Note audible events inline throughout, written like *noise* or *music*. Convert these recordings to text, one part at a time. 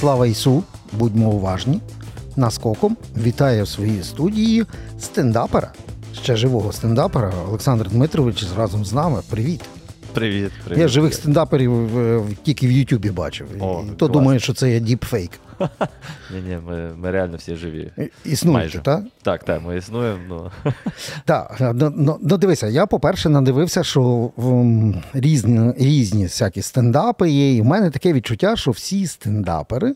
Слава Ісу! Будьмо уважні! Наскоком вітає в своїй студії стендапера, ще живого стендапера Олександр Дмитрович разом з нами. Привіт! Привіт, привіт. Я живих стендаперів е, тільки в Ютубі бачив. О, То клас. думає, що це є діпфейк. *laughs* Ні, ні, ми, ми реально всі живі. Існуєте, так? Так, так, ми існуємо. Ну. *laughs* Так, ну, ну, ну дивися, я, по-перше, надивився, що м, різні, різні всякі стендапи є. І в мене таке відчуття, що всі стендапери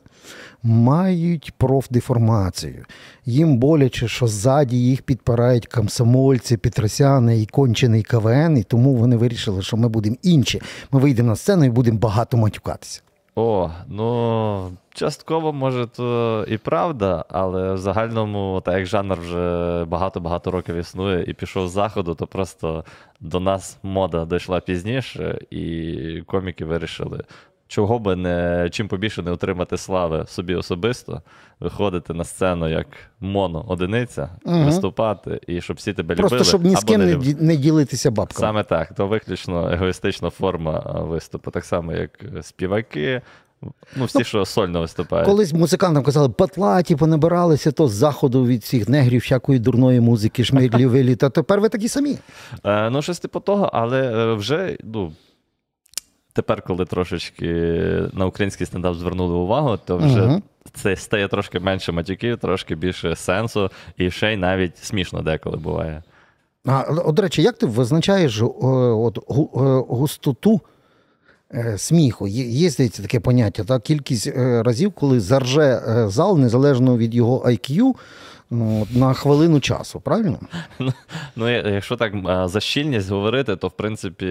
мають профдеформацію. Їм боляче, що ззаді їх підпирають комсомольці, Петросяни і кончений КВН, і тому вони вирішили, що ми будемо інші. Ми вийдемо на сцену і будемо багато матюкатися. О, ну частково, може, то і правда, але в загальному, так як жанр вже багато-багато років існує і пішов з заходу, то просто до нас мода дійшла пізніше, і коміки вирішили. Чого би не чим побільше не отримати слави собі особисто, виходити на сцену як моно-одиниця, Мгм. виступати, і щоб всі тебе Просто любили. щоб ні з ким не, не ділитися бабками. Саме так, то виключно егоїстична форма виступу, так само, як співаки, ну всі, що сольно виступають. Колись музикантам казали, батлаті понабиралися то з заходу від всіх негрів, всякої дурної музики, шмиглі вилі. Та тепер ви такі самі. Е, ну, щось типу того, але е, вже, ну. Тепер, коли трошечки на український стендап звернули увагу, то вже Мгм. це стає трошки менше матюків, трошки більше сенсу, і ще й навіть смішно деколи буває. А, от, до речі, як ти визначаєш е, от, е, густоту е, сміху? Є, здається, таке поняття, та? кількість разів, коли зарже зал, незалежно від його IQ, на хвилину часу, правильно? Ну, якщо так за щільність говорити, то в принципі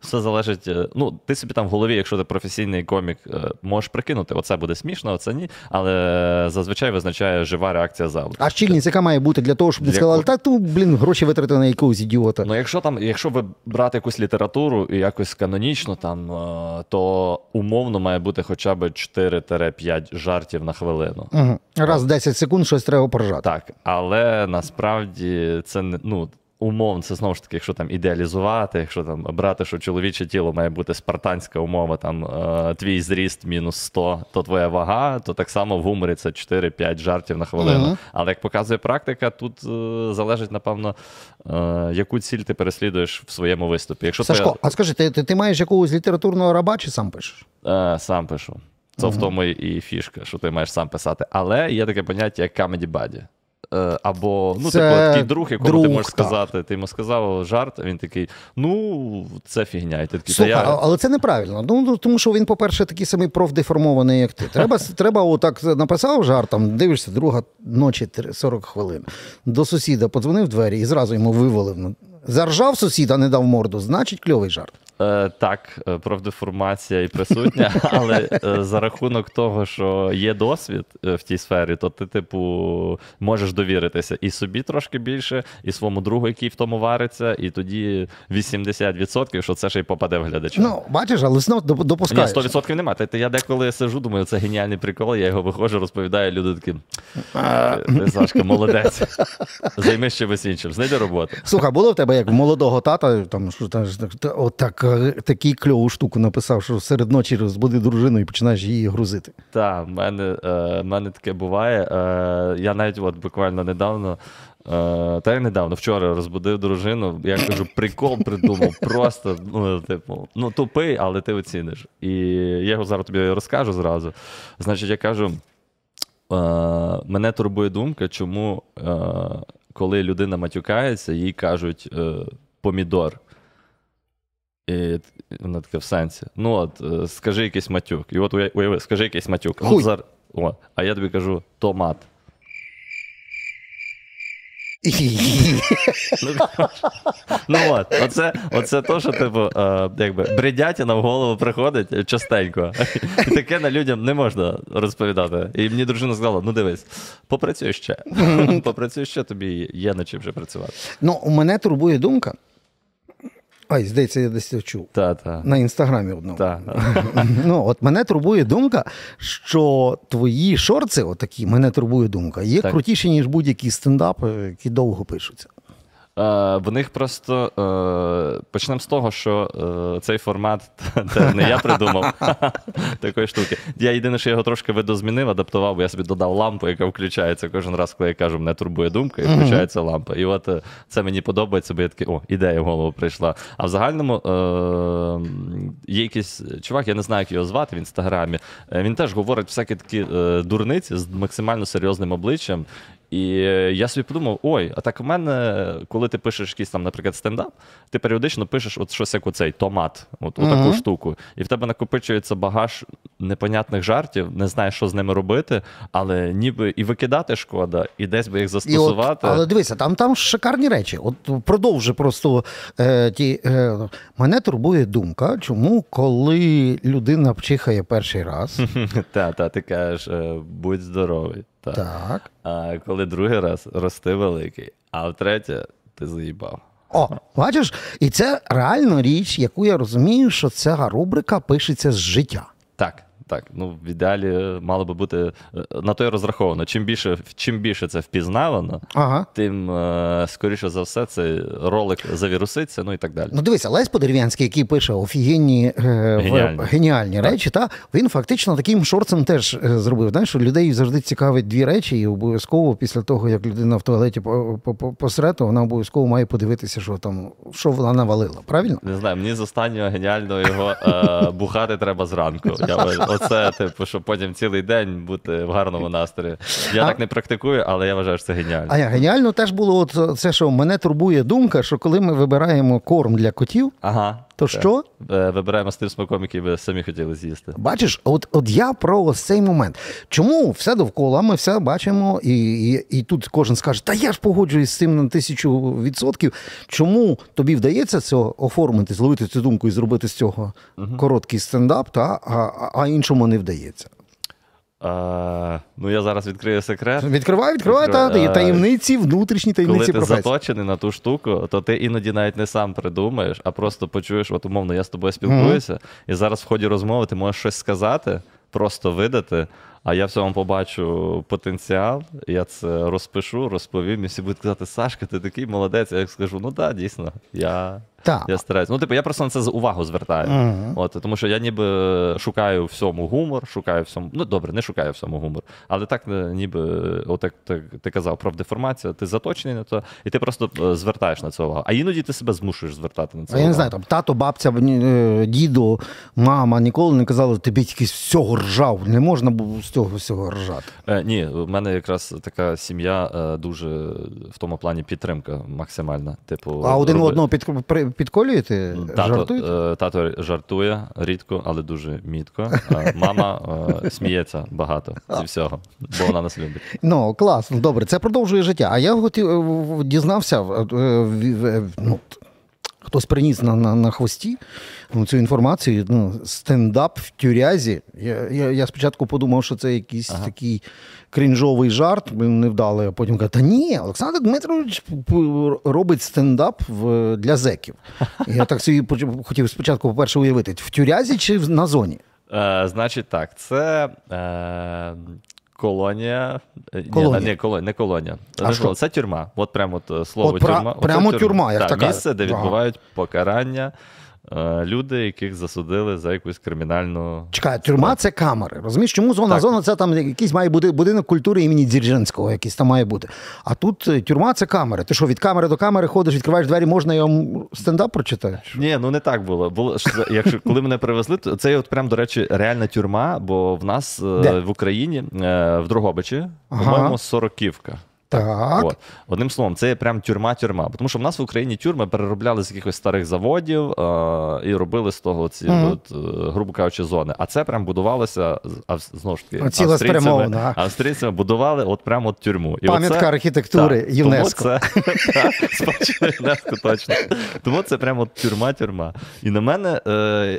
все залежить. е, Ну, ти собі там в голові, якщо ти професійний комік, е, можеш прикинути, оце буде смішно, оце ні. Але зазвичай визначає жива реакція залу. А щільність, яка має бути для того, щоб не сказали, так, ну, блін, гроші витратили на якогось ідіота. Ну, якщо там, якщо ви брати якусь літературу і якось канонічно, там, е, то умовно має бути хоча б 4-5 жартів на хвилину. Раз в 10 секунд щось треба поржати. Так, але насправді це не ну. Умовно, це знову ж таки, якщо там ідеалізувати, якщо там брати, що чоловіче тіло має бути спартанська умова, там е, твій зріст мінус 100, то твоя вага, то так само в гуморі це 4-5 жартів на хвилину. Мгм. Але як показує практика, тут е, залежить, напевно, е, яку ціль ти переслідуєш в своєму виступі. Якщо Сашко, а скажи, ти, ти, ти маєш якогось літературного раба чи сам пишеш? Сам пишу. Це в тому і фішка, що ти маєш сам писати. Але є таке поняття, як comedy buddy. Е, Або ну, Це типу, такий друг, якому друг, ти можеш так. сказати, ти йому сказав жарт, а він такий: ну, це фігня. І ти такий, Слухай, та я... але це неправильно. Ну, ну, тому що він, по-перше, такий самий профдеформований, як ти. *laughs* Треба, треба отак написав жарт, там, дивишся, друга ночі три- 40 хвилин. До сусіда подзвонив в двері і зразу йому вивалив. Заржав сусід, а не дав морду, значить кльовий жарт. Е, так, е, профдеформація і присутня, *laughs* але е, за рахунок того, що є досвід е, в тій сфері, то ти, типу, можеш довіритися і собі трошки більше, і своєму другу, який в тому вариться, і тоді 80%, що це ще й попаде в глядача. Ну, бачиш, але знов доп- Ні, допускаєш. 100% немає. Та, я деколи сижу, думаю, це геніальний прикол. Я його виходжу, розповідаю, люди такі. Ти, Сашка, молодець. Займись чимось іншим. Знайди роботу. Слухай, було в тебе як молодого тата, там що так- е, такі кльову штуку написав, що серед ночі розбуди дружину і починаєш її грузити. Так, в мене, е, мене таке буває. Е, я навіть от буквально недавно. Та й недавно, вчора розбудив дружину. Я кажу, прикол придумав, *laughs* просто ну, типу, ну тупий, але ти оціниш. І я його зараз тобі розкажу зразу. Значить, я кажу: е, мене турбує думка, чому, е, коли людина матюкається, їй кажуть е, помідор. І вона таке в сенсі. Ну от, е, скажи якийсь матюк. І от уяви, скажи якийсь матюк. Хуй. Зар... О, а я тобі кажу томат. *laughs* Ну, от, оце, оце то, що типу, е, якби бредятіна в голову приходить частенько. І таке на людям не можна розповідати. І мені дружина сказала: ну дивись, попрацюй ще. *laughs* Попрацюй ще, тобі є над чим вже працювати. Ну, у мене турбує думка. Ай, здається, я десь це чув. Та-та. На інстаграмі одному. Та. *laughs* Ну, от мене турбує думка, що твої шорти, отакі, мене турбує думка, є Так. крутіші, ніж будь-які стендапи, які довго пишуться. Е, в них просто е, почнемо з того, що е, цей формат *laughs* це не я придумав *laughs* такої штуки. Я єдине, що його трошки видозмінив, адаптував, бо я собі додав лампу, яка включається кожен раз, коли я кажу, мене турбує думка, і включається лампа. І от це мені подобається, бо я такий, о, ідея в голову прийшла. А в загальному є якийсь чувак, я не знаю, як його звати в інстаграмі. Він теж говорить всякі такі дурниці з максимально серйозним обличчям. І е, я собі подумав: ой, а так у мене, коли ти пишеш якийсь там, наприклад, стендап, ти періодично пишеш от щось як оцей томат, от отаку Мгм. штуку. І в тебе накопичується багаж непонятних жартів, не знаєш, що з ними робити, але ніби і викидати шкода, і десь би їх І от, застосувати. але дивися, там, там шикарні речі. От продовжи просто е, ті. Е, мене турбує думка, чому коли людина чихає перший раз, *laughs* Та, та, ти кажеш, е, будь здоровий. Та. так. А коли другий раз рости великий, а втретє ти заїбав. О, бачиш, і це реально річ, яку я розумію, що ця рубрика пишеться з життя. Так, так. Ну, в ідеалі е, мало би бути е, на то й розраховано. Чим більше, чим більше це впізнавано, Ага. тим е, скоріше за все цей ролик завіруситься, ну і так далі. Ну, дивися, Лесь Подерев'янський, який пише офігенні е, Геніальні. геніальні речі, та він фактично таким шорцем теж зробив. Знаєш, що людей завжди цікавить дві речі, і обов'язково після того, як людина в туалеті по- по- по- посре, то вона обов'язково має подивитися, що там що вона навалила. Правильно? Не знаю, мені з останнього геніального його е, бухати треба зранку. Я, *laughs* оце, типу, щоб потім цілий день бути в гарному настрої. Я А- так не практикую, але я вважаю, що це геніально. А я геніально теж було от це, що мене турбує думка, що коли ми вибираємо корм для котів, Ага. То так. що? Е, Вибираємо з тим смаком, який ви самі хотіли з'їсти. Бачиш, от, от я про ось цей момент. Чому все довкола, ми все бачимо, і, і, і тут кожен скаже, та я ж погоджуюсь з цим на тисячу відсотків. Чому тобі вдається це оформити, зловити цю думку і зробити з цього короткий стендап, та, а- а іншому не вдається? Е, ну, я зараз відкрию секрет. Відкривай, відкривай, та, Відкривай. таємниці, внутрішні Коли таємниці ти професії. заточений на ту штуку, то ти іноді навіть не сам придумаєш, а просто почуєш, от умовно, я з тобою спілкуюся, і зараз в ході розмови ти можеш щось сказати, просто видати. А я в цьому побачу потенціал, я це розпишу, розповім, і всі будуть казати, Сашка, ти такий молодець. А я скажу, ну так, дійсно, я, Так. я стараюсь. Ну, типу, я просто на це увагу звертаю. Мгм. От, тому що я ніби шукаю всьому гумор, шукаю всьому. Ну, добре, не шукаю всьому гумор. Але так, е, ніби, от як ти, ти казав про деформацію, ти заточений на то, і ти просто е, звертаєш на це увагу. А іноді ти себе змушуєш звертати на це. А я не знаю, там тато, бабця, е, дідо, мама ніколи не казали, тобі тільки з всього ржав. Не можна було з цього всього ржати. Е, ні, в мене якраз така сім'я дуже в тому плані підтримка максимальна. Типу, А один роби- одного під, підколюєте? Тато, Жартуєте? е, тато жартує рідко, але дуже мітко. Мама е, сміється багато зі всього, бо вона нас любить. Ну, класно, добре, це продовжує життя. А я хотів е, дізнався, е, ну, хтось приніс на, на, на хвості ну, цю інформацію. Ну, стендап в тюрязі. Я, я, я спочатку подумав, що це якийсь такий крінжовий жарт, невдалий, а потім кажу, та ні, Олександр Дмитрович робить стендап для зеків. Я так собі хотів спочатку, по-перше, уявити, в тюрязі чи на зоні? Е, значить так, це е, колонія. Е, Колонія. Ні, не, колонія, не колонія. А Не що? Це тюрма. От прямо от, е, слово От тюрма. Оце прямо тюрма, як так, така. Місце, де Ага. відбувають покарання люди, яких засудили за якусь кримінальну. Чекай, тюрма це камери. Розумієш, чому зона? Так. Зона це там якийсь має бути будинок культури імені Дзержинського, якийсь там має бути. А тут е, тюрма це камери. Ти що, від камери до камери ходиш, відкриваєш двері, можна я вам стендап прочитаю? Ні, ну не так було. Було що якщо коли мене привезли, то це от прям, до речі, реальна тюрма, бо в нас е, Де? в Україні е, в Дрогобичі, Ага. по-моєму, сороківка. Так. От. Одним словом, це прям тюрма-тюрма. Тому що в нас в Україні тюрми переробляли з якихось старих заводів е- і робили з того ці, Мгм. от, е, грубо кажучи, зони. А це прям будувалося знову ж таки О, цілеспрямовано, а. австрійцями будували от прямо от тюрму. І Пам'ятка оце- архітектури так, ЮНЕСКО. Тому це, *laughs* ЮНЕСКО, точно. Тому це прямо от тюрма-тюрма. І на мене, е,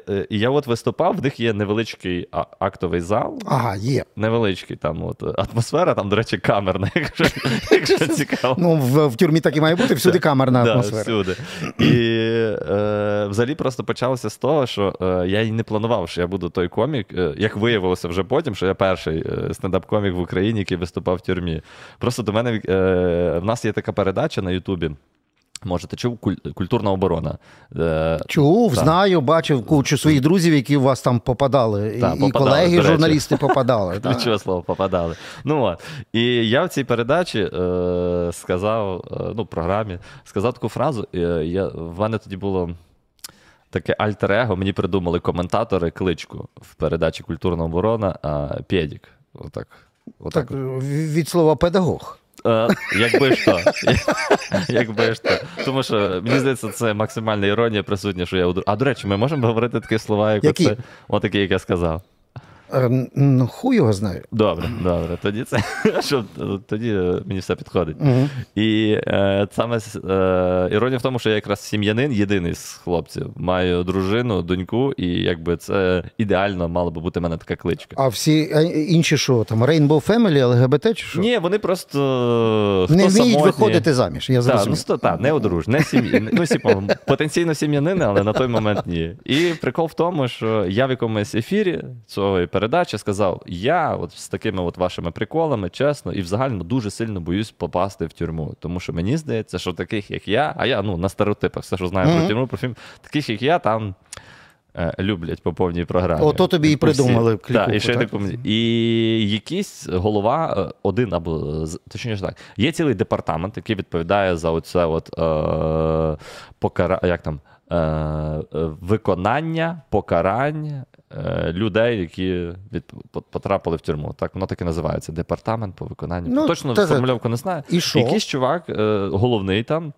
е, я от виступав, в них є невеличкий а- актовий зал. Ага, є. Невеличкий там от атмосфера, там, до речі, камерна, *laughs* якщо, *laughs* якщо цікаво. Ну, в, в тюрмі так і має бути, всюди камерна Да, атмосфера. всюди. І е, взагалі просто почалося з того, що е, я і не планував, що я буду той комік. Е, як виявилося вже потім, що я перший е, стендап-комік в Україні, який виступав в тюрмі. Просто до мене е, в нас є така передача на Ютубі. Може, ти чув культурна оборона. Е, Чув, Так. знаю, бачив кучу своїх друзів, які у вас там попадали. Так, і попадали, колеги, журналісти попадали. *laughs* Ключове слово попадали. Ну от. І я в цій передачі е, сказав, е, ну, програмі, сказав таку фразу. Е, я, в мене тоді було таке альтер-его, мені придумали коментатори кличку в передачі Культурна оборона, а Пєдік. Отак. Отак. Так, від слова педагог. Е, якби то. *laughs* якби то. Тому що мені здається, це максимальна іронія присутня, що я А до речі, ми можемо говорити такі слова, як це оце, отакі, як я сказав. Ну, хуй його знає. Добре, добре. Тоді це *laughs* щоб тоді е, мені все підходить. Мгм. І е, саме е, іронія в тому, що я якраз сім'янин, єдиний з хлопців, маю дружину, доньку, і якби це ідеально мала би бути в мене така кличка. А всі інші що там? Rainbow Family, ЛГБТ чи що? Ні, вони просто хто не вміють самотні. виходити заміж. Я Так, ну, зрозумів. сто- так, не одружні, не сім'ї. Ну, всі потенційно сім'янини, але на той момент ні. І прикол в тому, що я в якомусь ефірі цієї передачі сказав: я от з такими от вашими приколами, чесно, і взагалі дуже сильно боюсь попасти в тюрму. Тому що мені здається, що таких, як я, а я ну, на стереотипах, все, що знаю Мгм. про тюрму, про фільм, таких, як я, там. е, Люблять по повній програмі. Ото тобі і придумали Так, клікуху, і ще так? типу, і якийсь голова, е, один або точніше так, є цілий департамент, який відповідає за оце от, е, покара... як там, виконання покарань е, людей, які від... потрапили в тюрму. Так, воно так і називається. Департамент по виконанню. Ну, Точно та- формульовку не знаю. І що? Якийсь чувак, е, головний там.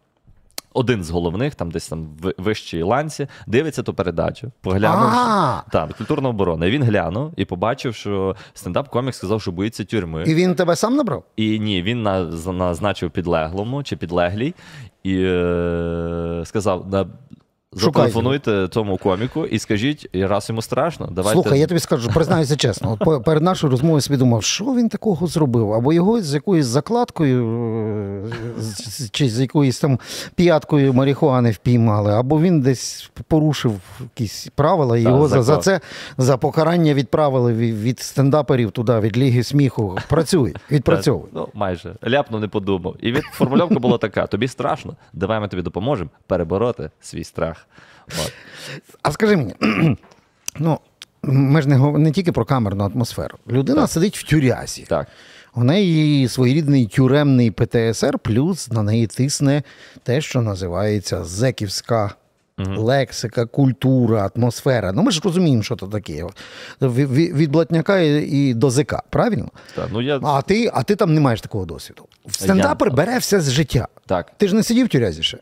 Один з головних, там десь там в вищій ланці, дивиться ту передачу, поглянув. А, Так, культурна оборона. І він глянув і побачив, що стендап-комік сказав, що боїться тюрми. і він тебе сам набрав? І ні, він назначив підлеглому чи підлеглій і е, сказав: зателефонуйте цьому коміку і скажіть, раз йому страшно, давайте. Слухай, я тобі скажу, признаюся чесно. От перед нашою розмовою собі думав, що він такого зробив? Або його з якоюсь закладкою е, чи з якоюсь там п'яткою марихуани впіймали, або він десь порушив якісь правила, і його за, за це за покарання відправили від, від стендаперів туди, від Ліги сміху. Працюй, *laughs* відпрацьовуй. Ну, майже. Ляпнув, не подумав. І від формульовка була така: тобі страшно, давай ми тобі допоможемо перебороти свій страх. От. А скажи мені, *clears throat* ну ми ж не, не тільки про камерну атмосферу. Людина сидить в тюрязі. Так. У неї своєрідний тюремний ПТСР, плюс на неї тисне те, що називається зеківська лексика, культура, атмосфера. Ну ми ж розуміємо, що це таке. Ві- ві- Від блатняка і і до ЗК, правильно? Так, ну я А ти, а ти там не маєш такого досвіду. Стендапер бере все з життя. так, Ти ж не сидів в тюрязі ще?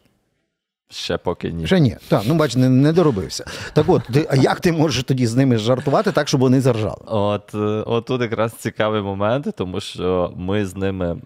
Ще поки ні. Ще ні. Так, ну бач, не, не доробився. Так от, ти, а як ти можеш тоді з ними жартувати так, щоб вони заржали? От, е, от тут якраз цікавий момент, тому що ми з ними,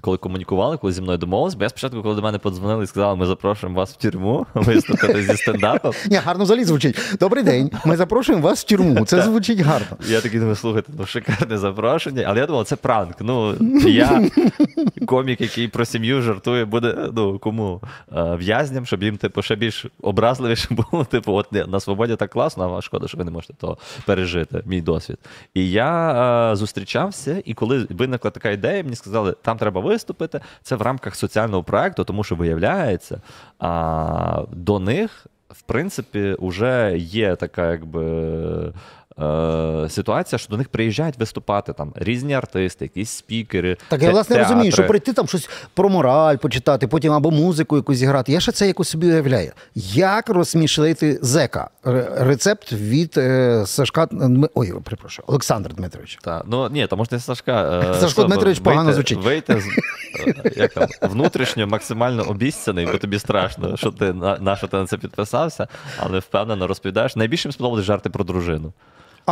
коли комунікували, коли зі мною домовились, бо я спочатку, коли до мене подзвонили і сказали, ми запрошуємо вас в тюрму *laughs* виступити зі стендапом. Ні, гарно взагалі звучить. Добрий день. Ми запрошуємо вас в тюрму. Це звучить гарно. Я такий думаю, слухайте, ну шикарне запрошення. Але я думав, це пранк. Ну, я *laughs* комік, який про сім'ю жартує, буде ну, кому Е, в'язням, щоб їм, типу, ще більш образливіше *laughs* було. Типу, от на свободі так класно, а шкода, що ви не можете того пережити, мій досвід. І я е, зустрічався, і коли виникла така ідея, мені сказали, там треба виступити. Це в рамках соціального проекту, тому що виявляється, а, до них. В принципі, вже є така, якби е, ситуація, що до них приїжджають виступати там різні артисти, якісь спікери. Так я те- власне розумію, що прийти там щось про мораль почитати, потім або музику якусь зіграти. Я ще це якось собі уявляю. Як розсмішити зека? Ре- Рецепт від е, Сашка Дм- Ой, перепрошую, Олександра Дмитровича. Та, ну ні, то може не Сашка. е, *laughs* Сашко Дмитрович погано звучить. Вийти з *laughs* е, як там, внутрішньо максимально обіцяний, бо тобі страшно, що ти на, на що ти на це підписався, але впевнено розповідаєш. Найбільше мені сподобалось жарти про дружину.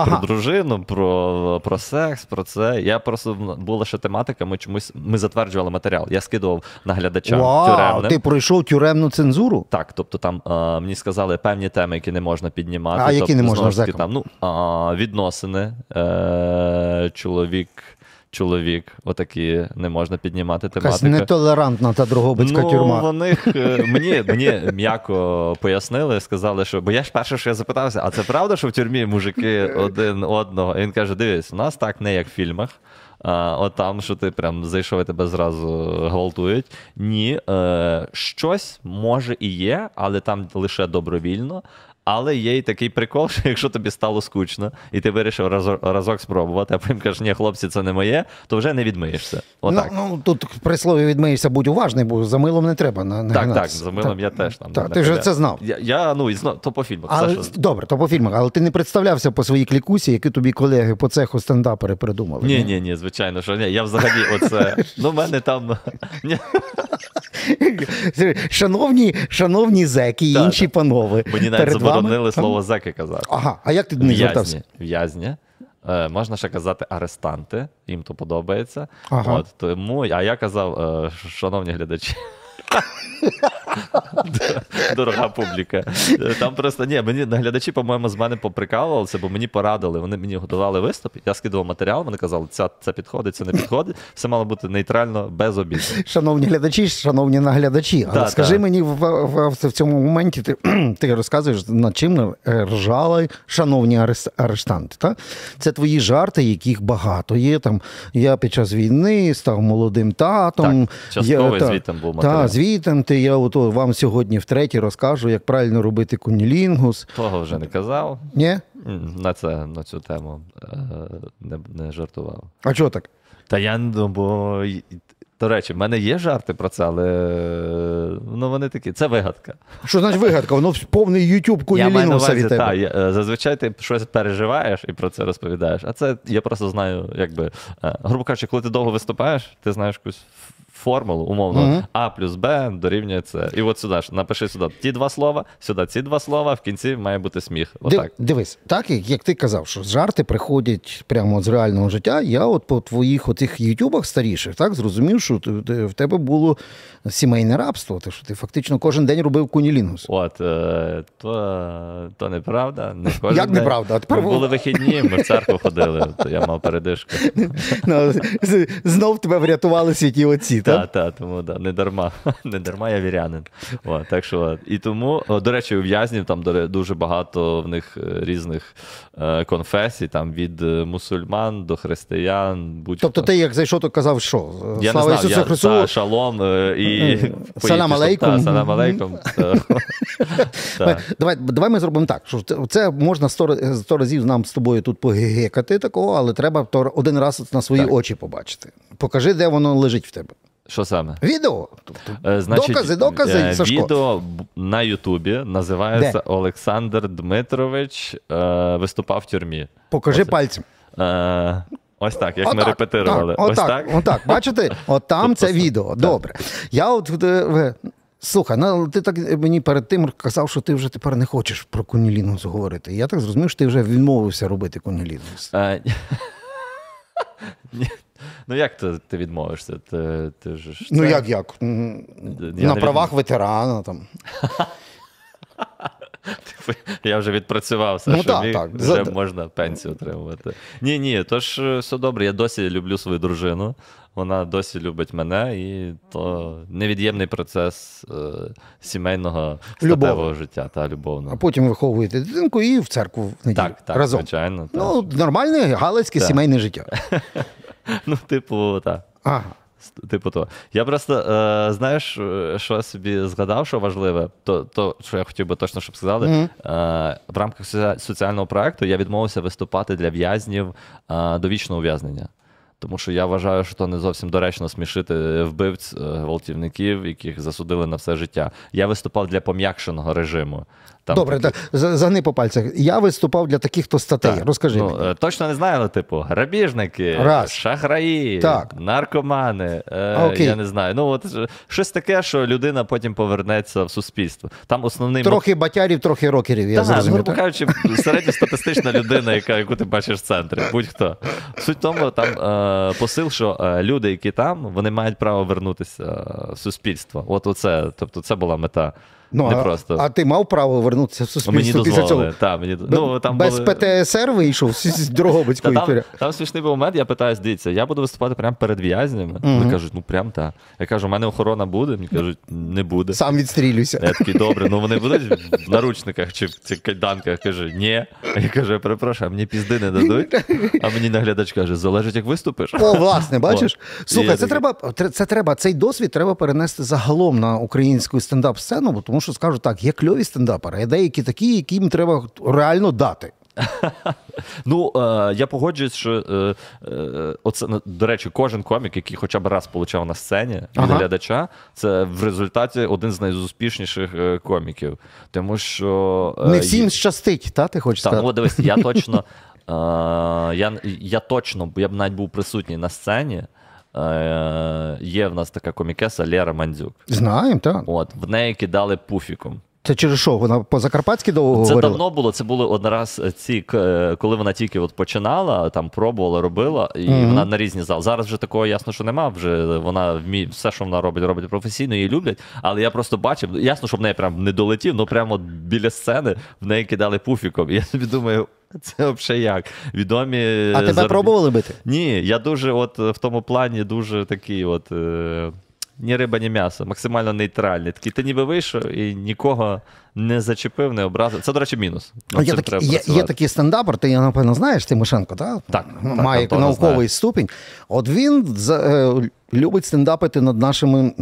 Ага. Про дружину, про, про секс, про це. Я просто була ще тематика. Ми чомусь ми затверджували матеріал. Я скидував наглядачам Вау, тюремним. ти пройшов тюремну цензуру? Так, тобто там а, мені сказали певні теми, які не можна піднімати. А які тобто, не можна знову там, ну, а, відносини, е, чоловік, чоловік, отакі не можна піднімати Якась нетолерантна та Дрогобицька ну, тюрма. Вони е, мені, мені м'яко пояснили, сказали, що бо я ж перше, що я запитався, а це правда, що в тюрмі мужики один одного? І він каже: дивись, у нас так не як в фільмах. А, от там, що ти прям зайшов і тебе зразу гвалтують. Ні, е, щось може і є, але там лише добровільно. Але є й такий прикол, що якщо тобі стало скучно, і ти вирішив разок, разок спробувати, а потім кажеш, ні, хлопці, це не моє, то вже не відмиєшся. Отак. Ну, ну, тут при слові відмиєшся, будь уважний, бо за милом не треба. На, так, так, за милом я теж там. Так, ти вже це знав. Я, я ну, і то по фільмах. Але, все, що... Добре, то по фільмах, але ти не представлявся по своїй клікусі, які тобі колеги по цеху стендапери придумали. Ні, ні, ні, звичайно, що ні. Я взагалі оце. Ну, в мене там. Шановні, шановні зеки і інші панове. Мені навіть заборонили вами... слово зеки казати. Ага, а як ти до них звертався? В'язні. Е, можна ще казати арестанти, їм то подобається. Ага. От, тому, а я казав, е, шановні глядачі. *laughs* Дорога публіка. Там просто ні, мені глядачі, по-моєму, з мене поприкалувалися, бо мені порадили. Вони мені готували виступ. Я скидував матеріал, вони казали, це, це підходить, це не підходить. Все мало бути нейтрально, без обіду. Шановні глядачі, шановні наглядачі, але скажи так. мені в, в, в цьому моменті, ти, *clears throat* ти розказуєш, над чим ржали шановні арештанти. Та? Це твої жарти, яких багато є. Там, я під час війни став молодим татом. Так, та- звітом був матеріал. Та, звітом ти, я ото вам сьогодні втретє розкажу, як правильно робити кунілінгус. Того вже не казав. Ні? На, це, на цю тему е, не, не жартував. А чого так? Та я ну, бо. До речі, в мене є жарти про це, але е, ну, вони такі, це вигадка. Що значить вигадка? Воно повний YouTube кунілінгуса від тебе. та, я, е, зазвичай ти щось переживаєш і про це розповідаєш. А це я просто знаю, якби, грубо кажучи, коли ти довго виступаєш, ти знаєш якусь формулу, умовно, Мгм. А плюс Б дорівнює це. І от сюди ж напиши сюди ті два слова, сюди ці два слова, в кінці має бути сміх. Див, Отак. дивись, так як, ти казав, що жарти приходять прямо з реального життя. Я от по твоїх отих ютубах старіших так зрозумів, що ти- ти- в тебе було сімейне рабство. Те, що ти фактично кожен день робив кунілінгус. От, е, то, то неправда. Не кожен Як день. неправда? Ми були вихідні, ми в церкву ходили, то я мав передишку. *laughs* Ну, Знов тебе врятували святі отці. Так? Та, тому да, не дарма. *laughs* Не дарма я вірянин. О, так що, і тому, о, до речі, у в'язнів там дуже багато в них е, різних е, конфесій, там від е, мусульман до християн. Будь-хто. Тобто ти як зайшов, то казав, що я слава не знав, Ісусу я, Христу. та, шалом е, і Е, *laughs* салам алейкум. *laughs* Та, салам алейкум. Давай, давай ми зробимо так. Що це, можна сто, сто разів нам з тобою тут погекати такого, але треба один раз на свої Так. очі побачити. Покажи, де воно лежить в тебе. Що саме? Відео. Тобто, Е, Значить, докази, докази, е, Сашко. Відео на Ютубі називається Де? Олександр Дмитрович е, виступав в тюрмі. Покажи Оце. пальцем. Е, ось так, як ми Отак, репетирували. Так, ось отак, так. отак. Бачите? От там Тобто це відео. Добре. Я от. е, Слухай, ну ти так мені перед тим казав, що ти вже тепер не хочеш про кунілінгус говорити. Я так зрозумів, що ти вже відмовився робити кунілінгус. *laughs* Ні. Ну як ти, ти відмовишся? Ти, ти ж, ж Ну це- як як? Я На правах ветерана там. Типу, Я вже відпрацював все, Ну, що так, міг, так. вже За- можна пенсію отримувати. Ні, ні, тож е, все добре. Я досі люблю свою дружину. Вона досі любить мене, і то невід'ємний процес е, сімейного статевого життя та А потім виховуєте дитинку і в церкву в неділю. Так, так, разом. звичайно. так. Ну, нормальне галицьке сімейне життя. *laughs* Ну, типу, так. Ага. Типу то. Я просто, е, знаєш, е, що я собі згадав, що важливе, то, то що я хотів би точно, щоб сказали. Мгм. Е, в рамках соціального проекту я відмовився виступати для в'язнів е, довічного ув'язнення. Тому що я вважаю, що то не зовсім доречно смішити вбивць, е, гвалтівників, яких засудили на все життя. Я виступав для пом'якшеного режиму. Там Добре, такі- так, за- загни по пальцях. Я виступав для таких то статей. Так. Розкажи. Ну, мені. е, точно не знаю, але типу грабіжники, Раз. шахраї, Так. наркомани. Е, я не знаю. Ну, от щось таке, що людина потім повернеться в суспільство. Там основний Трохи батярів, трохи рокерів, я Так, зрозумів. грубо так? кажучи, середньостатистична людина, яка, яку ти бачиш в центрі, будь-хто. Суть в тому, там е, посил, що е, люди, які там, вони мають право вернутися е, в суспільство. От оце, тобто, це була мета. Ну, не а, просто. а ти мав право вернутися в Мені після цього? Та, мені... ну, там Без були... ПТСР вийшов з- з Та там, там смішний був момент, я питаюсь, дивіться, я буду виступати прямо перед в'язнями. Вони кажуть, ну прям так. Я кажу, у мене охорона буде. Мені кажуть, не буде. Сам відстрілюйся. Я такий, добре, ну вони будуть в наручниках чи в цих кайданках. Каже, ні. Я кажу, я перепрошую, а мені пізди не дадуть. А мені наглядач каже, залежить, як виступиш. О, власне, бачиш? Слухай, це такий- треба, це треба, цей досвід треба перенести загалом на українську стендап-сцену, бо тому що скажу так, є кльові стендапери, а деякі такі, яким треба реально дати. Ну, е, я погоджуюсь, що е, е, оце, ну, до речі, кожен комік, який хоча б раз получав на сцені від Ага. глядача, це в результаті один з найуспішніших коміків. Тому що Не всім є- щастить, та ти хочеш Так, сказати? ну дивись, я *laughs* точно, я, я точно, я б навіть був присутній на сцені. Е, є в нас така комікеса Лера Мандзюк. Знаємо, так. От, в неї кидали пуфіком. Це через що? Вона по-закарпатськи довго Це говорила? давно було. Це були один раз ці, е, коли вона тільки от починала, там пробувала, робила, і вона на різні зал. Зараз вже такого ясно, що нема. Вже вона вміє все, що вона робить, робить професійно, її люблять. Але я просто бачив, ясно, що в неї прям не долетів, але прямо біля сцени в неї кидали пуфіком. І *laughs* я собі думаю, *laughs* це взагалі як? Відомі. А тебе зароб- пробували бити? Ні, я дуже, от е, в тому плані, дуже такий, от. Е... Ні риба, ні м'ясо, максимально нейтральний. Такий ти ніби вийшов і нікого не зачепив, не образив. Це, до речі, мінус. Є, цим треба є, є такий стендапер, ти напевно, знаєш, Тимошенко, так? Так, Має так, науковий знаю. ступінь. От він за- е, любить стендапити над нашими.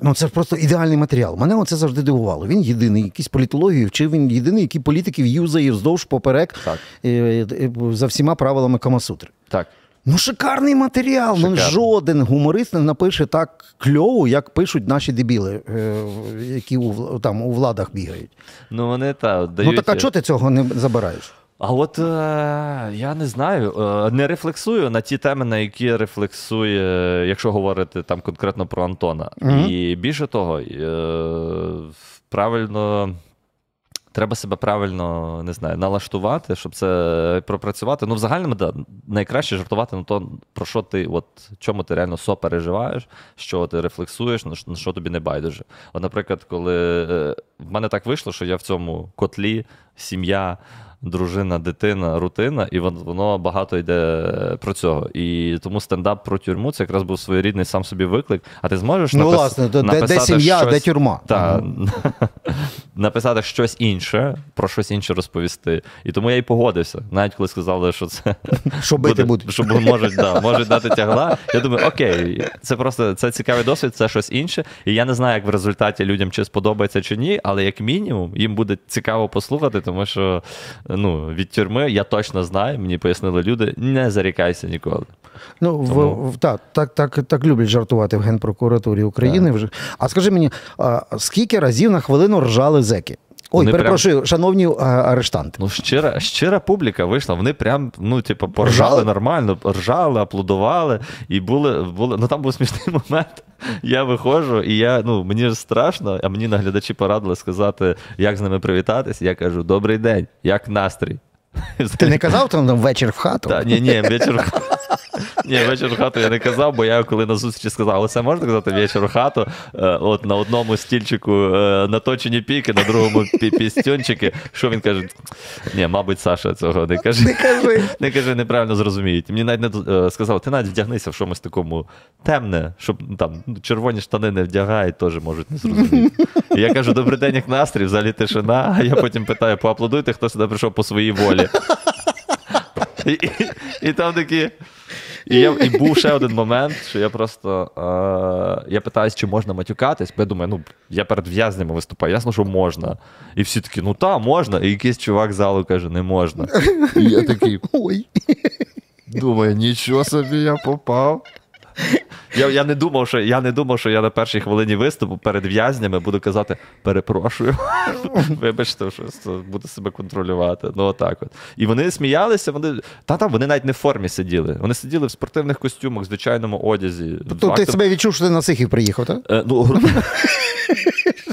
Ну, це ж просто ідеальний матеріал. Мене оце завжди дивувало. Він єдиний, якийсь політологію вчив, він єдиний, який політиків юзає вздовж поперек Так. е, е, за всіма правилами Камасутри. Так. Ну, шикарний матеріал. Ну, жоден гуморист не напише так кльово, як пишуть наші дебіли, е, які у, там, у владах бігають. Ну вони та дають. Ну так а чого ти цього не забираєш? А от е, я не знаю, е, не рефлексую на ті теми, на які рефлексує, якщо говорити там конкретно про Антона. І більше того, е, правильно. Треба себе правильно не знаю, налаштувати, щоб це пропрацювати. Ну, в загальному, да, найкраще жартувати на то, про що ти, от чому ти реально сопереживаєш, що ти рефлексуєш, на що, на що тобі не байдуже. От, наприклад, коли е, в мене так вийшло, що я в цьому котлі, сім'я, дружина, дитина, рутина, і воно багато йде про цього. І тому стендап про тюрму це якраз був своєрідний сам собі виклик. А ти зможеш Ну, напис- власне, де- де сім'я, щось... де тюрма. Так, *laughs* написати щось інше, про щось інше розповісти. І тому я й погодився. Навіть коли сказали, що це *laughs* Що бити будуть. що можуть, да, можуть дати тягла. Я думаю, окей, це просто це цікавий досвід, це щось інше. І я не знаю, як в результаті людям чи сподобається чи ні, але як мінімум їм буде цікаво послухати, тому що ну, від тюрми я точно знаю, мені пояснили люди, не зарікайся ніколи. Ну, в, Тому- в, так, так, так, так люблять жартувати в Генпрокуратурі України вже. А скажи мені, а, скільки разів на хвилину ржали зеки? Ой, перепрошую, шановні арештанти. Ну, щира, щира публіка вийшла, вони прям, ну, типу, поржали Ржали? нормально, ржали, аплодували. І були, були, ну там був смішний *laughs* момент. Я виходжу, і я, ну, мені ж страшно, а мені наглядачі порадили сказати, як з ними привітатись. Я кажу: добрий день, як настрій? *laughs* Ти не казав там, вечір в хату? Ні, ні, вечір. в- *laughs* Ні, вечір в хату я не казав, бо я коли на зустрічі сказав, але це можна казати вечір в хату. Е, От на одному стільчику е, наточені піки, на другому пістюнчики. Що він каже? Ні, мабуть, Саша цього не каже. Не кажи. Не кажи, неправильно зрозуміють. Мені навіть не е, сказали, ти навіть вдягнися в чомусь такому темне, щоб ну, там ну, червоні штани не вдягають, теж можуть не зрозуміти. І я кажу, добрий день, як настрій, взагалі тишина. А я потім питаю, поаплодуйте, хто сюди прийшов по своїй волі. І, і, і там такі. І, я, і був ще один момент, що я просто е, я питаюсь, чи можна матюкатись, бо я думаю, ну я перед в'язнями виступаю, ясно, що можна. І всі такі, ну та, можна. І якийсь чувак з залу каже, не можна. І я такий, Ой. думаю, нічого собі я попав. Я, я, не думав, що, я не думав, що я на першій хвилині виступу перед в'язнями буду казати перепрошую. *laughs* Вибачте, що буду себе контролювати. Ну, отак от. І вони сміялися, вони. Та там вони навіть не в формі сиділи. Вони сиділи в спортивних костюмах, в звичайному одязі. Тобто ти себе відчув, що ти на Сихів приїхав, так? Е, Ну, гру-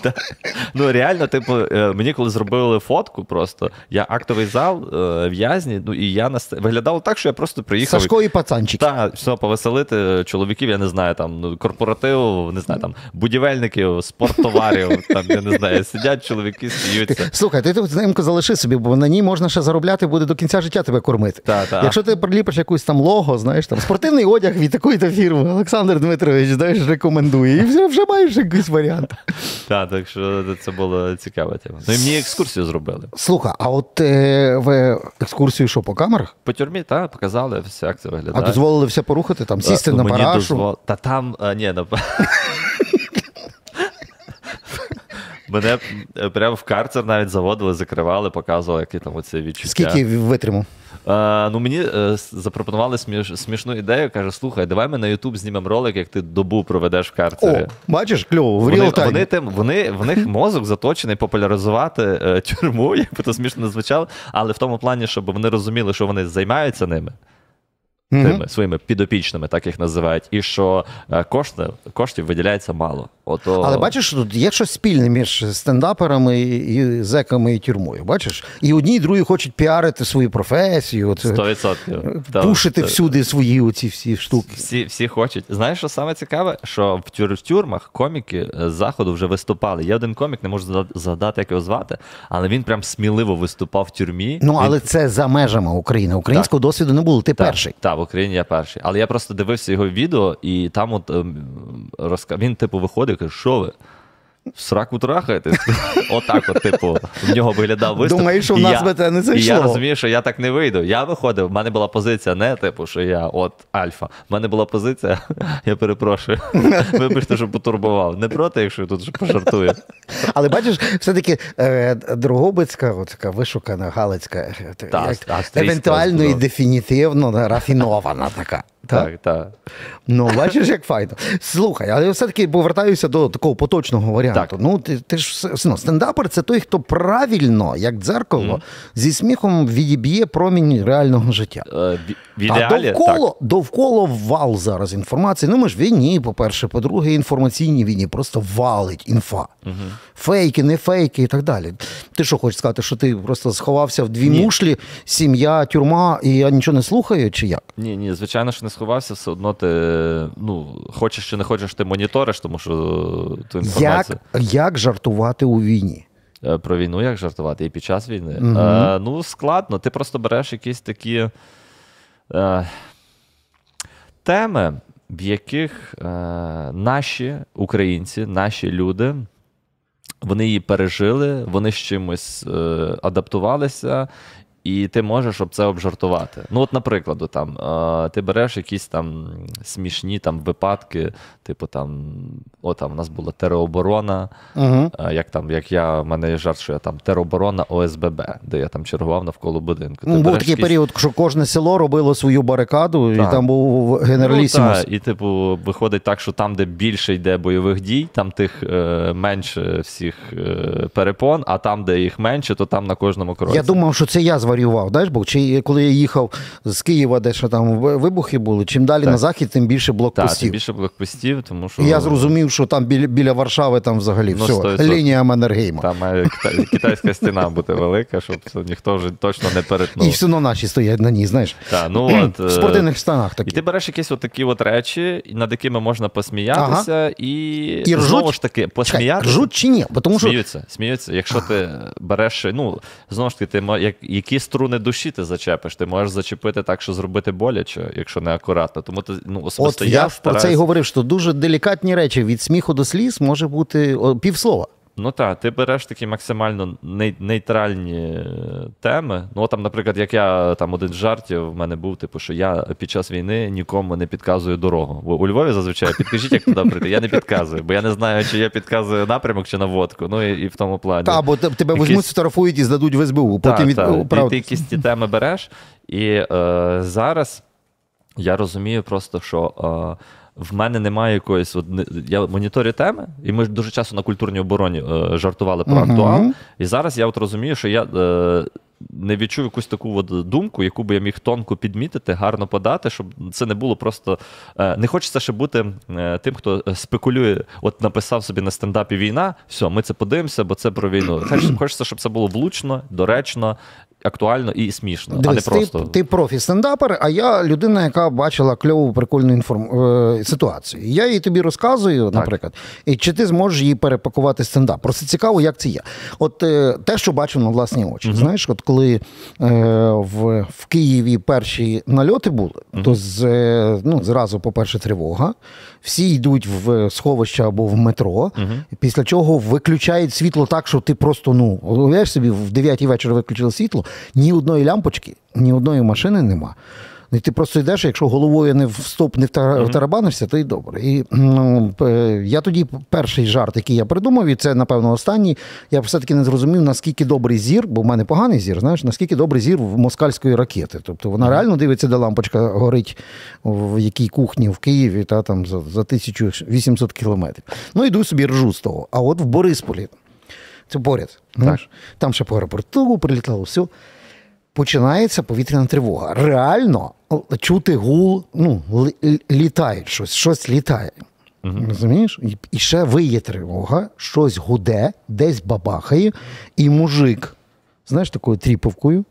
*laughs* ну реально, типу, е, мені коли зробили фотку, просто я актовий зал, е, в'язні, ну і я на виглядало так, що я просто приїхав. Сашко і пацанчик. Та, все, повеселити чоловіків, я не знаю, там ну, корпоративу, не знаю, там будівельників, спорттоварів, там я не знаю, сидять чоловіки, сміються. Слухай, ти тут знимку залиши собі, бо на ній можна ще заробляти буде до кінця життя тебе кормити. Та, та. Якщо ти приліпиш якусь там лого, знаєш, там спортивний одяг від такої-то фірми, Олександр Дмитрович, знаєш, рекомендує. І вже, вже маєш якийсь варіант. Так, так що це було цікава тема. Ну і мені екскурсію зробили. Слухай, а от е, ви екскурсію що по камерах? По тюрмі, так, показали, все, як це виглядає. А дозволили все порухати, там сісти Е, на парашу. Дозвол- Та там, а, ні, на... *laughs* Мене е, прямо в карцер навіть заводили, закривали, показували, які там оці відчуття. Скільки витримав? Е, ну мені е, запропонували сміш, смішну ідею. Каже, слухай, давай ми на Ютуб знімемо ролик, як ти добу проведеш в О, карцері. бачиш, кльово, в Вони, вони, тим, вони, в них мозок заточений популяризувати е, тюрму, *laughs* як би то смішно не звучало, але в тому плані, щоб вони розуміли, що вони займаються ними, тими своїми підопічними, так їх називають, і що е, кошти, коштів виділяється мало. Ото... Але бачиш, тут є щось спільне між стендаперами і зеками і тюрмою. Бачиш? І одні, і другі хочуть піарити свою професію, от, 100%. Та, пушити це- всюди свої оці всі штуки. Всі, всі хочуть. Знаєш, що саме цікаве? Що в, тюр, в тюрмах коміки е, з заходу вже виступали. Є один комік, не можу згадати, як його звати, але він прям сміливо виступав в тюрмі. Ну, Він- але це за межами України. Українського досвіду не було. Ти Так, перший. Так, в Україні я перший. Але я просто дивився його відео, і там от ем, розка... він, типу, виходить і що ви? В сраку трахаєтесь? *laughs* Отак, от, типу, в нього виглядав виступ. Думаєш, що в нас би це не І я розумію, що я так не вийду. Я виходив, в мене була позиція не типу, що я от альфа. В мене була позиція, *laughs* я перепрошую. *laughs* Вибачте, що потурбував. Не проти, якщо я тут пожартую. Але бачиш, все-таки е, Дрогобицька, от така вишукана, галицька, е, Так, як, австрійська, евентуально і дефінітивно рафінована така. Так? Так. Ну, бачиш, як файно. Слухай, але я все-таки повертаюся до такого поточного варіанту. Так. Ну, ти, ти ж ну, стендапер це той, хто правильно, як дзеркало, зі сміхом відіб'є промінь реального життя. Е, в- В А ідеалі, довкола, так. довкола вал зараз інформації. Ну, ми ж в війні, по-перше, по-друге, інформаційній війні просто валить інфа. Фейки, не фейки і так далі. Ти що хочеш сказати, що ти просто сховався в дві Ні. мушлі, сім'я, тюрма, і я нічого не слухаю, чи як? Ні, ні, звичайно, що не сховався, все одно ти ну, хочеш чи не хочеш, ти моніториш, тому що ту Як, інформацію. як жартувати у війні? Е, Про війну як жартувати і під час війни. Мгм. Е, ну, складно. Ти просто береш якісь такі е, теми, в яких е, наші українці, наші люди. Вони її пережили, вони з чимось е, адаптувалися, і ти можеш об це обжартувати. Ну, от, наприклад, там, е, ти береш якісь там смішні там, випадки, типу там, о, там у нас була тероборона, Угу. е, як там, як я, в мене є жарт, що я там тероборона ОСББ, де я там чергував навколо будинку. Ти Був такий якісь- період, що кожне село робило свою барикаду, Так. і там був генералісімус. Ну, і, типу, виходить так, що там, де більше йде бойових дій, там тих е, менше всіх е, перепон, а там, де їх менше, то там на кожному кроці. Я думав, що це я зварював, знаєш, бо чи коли я їхав з Києва, де ще там вибухи були, чим далі Так. на захід, тим більше Так, блокпостів. тим більше блокпостів, тому що І я зрозумів, що там біля, біля Варшави там взагалі Ну, все, 100%. лінія Маннергейма. там має китайська стіна бути велика, щоб ніхто вже точно не перетнув. І все одно наші стоять на ній, знаєш. Та, ну, от, В спортивних штанах І ти береш якісь от такі от речі, над якими можна посміятися, і, І ржуть? знову ж таки Чекай, посміятися. ржуть чи ні? Тому що Сміються, сміються. Якщо ти береш, ну знову ж таки, ти як, які струни душі ти зачепиш, ти можеш зачепити так, що зробити боляче, якщо не акуратно. Тому ти ну от я, я, стараюсь... про це і говорив, що дуже делікатні речі від сміху до сліз може бути півслова. Ну так, ти береш такі максимально нейтральні е, теми. Ну, там, наприклад, як я там один з жартів в мене був, типу, що я під час війни нікому не підказую дорогу. Бо у Львові зазвичай підкажіть, як туди прийти. Я не підказую, бо я не знаю, чи я підказую напрямок чи наводку. Ну і, і в тому плані. Та, бо тебе Якісь- візьмуть, сфотографують і здадуть в СБУ. Потім від... так. І ти якісь ті теми береш. І е, зараз я розумію просто, що е, в мене немає якоїсь. От, я моніторю теми, і ми ж дуже часто на культурній обороні е, жартували про Мгм. актуал. І зараз я от розумію, що я. Е, не відчув якусь таку от думку, яку би я міг тонко підмітити, гарно подати, щоб це не було просто. Е, не хочеться ще бути е, тим, хто спекулює, от написав собі на стендапі війна, все, ми це подивимося, бо це про війну. Хоч- Хочеться, щоб це було влучно, доречно актуально і смішно, Дивись, а не просто. Ти, ти профі стендапер, а я людина, яка бачила кльову прикольну інформ... е, ситуацію. Я їй тобі розказую, наприклад, і чи ти зможеш її перепакувати стендап. Просто цікаво, як це є. От е, те, що бачу на власні очі. Знаєш, от коли е, в, в Києві перші нальоти були, то з, е, ну, зразу, по-перше, тривога. Всі йдуть в сховище або в метро, після чого виключають світло так, що ти просто ну уявляєш собі, в 9 вечора виключили світло, ні одної лямпочки, ні одної машини нема. Ну, І ти просто йдеш, якщо головою не в стоп не втара- втарабанишся, то й добре. І ну, я тоді перший жарт, який я придумав, і це, напевно, останній. Я все-таки не зрозумів, наскільки добрий зір, бо в мене поганий зір, знаєш, наскільки добрий зір в москальської ракети. Тобто вона реально дивиться, де лампочка горить в якій кухні в Києві, та там за, за 1800 кілометрів. Ну, йду собі ржу з того. А от в Борисполі, це поряд, знаєш, там ще по аеропорту прилітало, все починається повітряна тривога. Реально чути гул, ну, лі- лі- літає щось, щось літає. Розумієш? І, і ще виє тривога, щось гуде, десь бабахає, і мужик, знаєш, такою тріповкою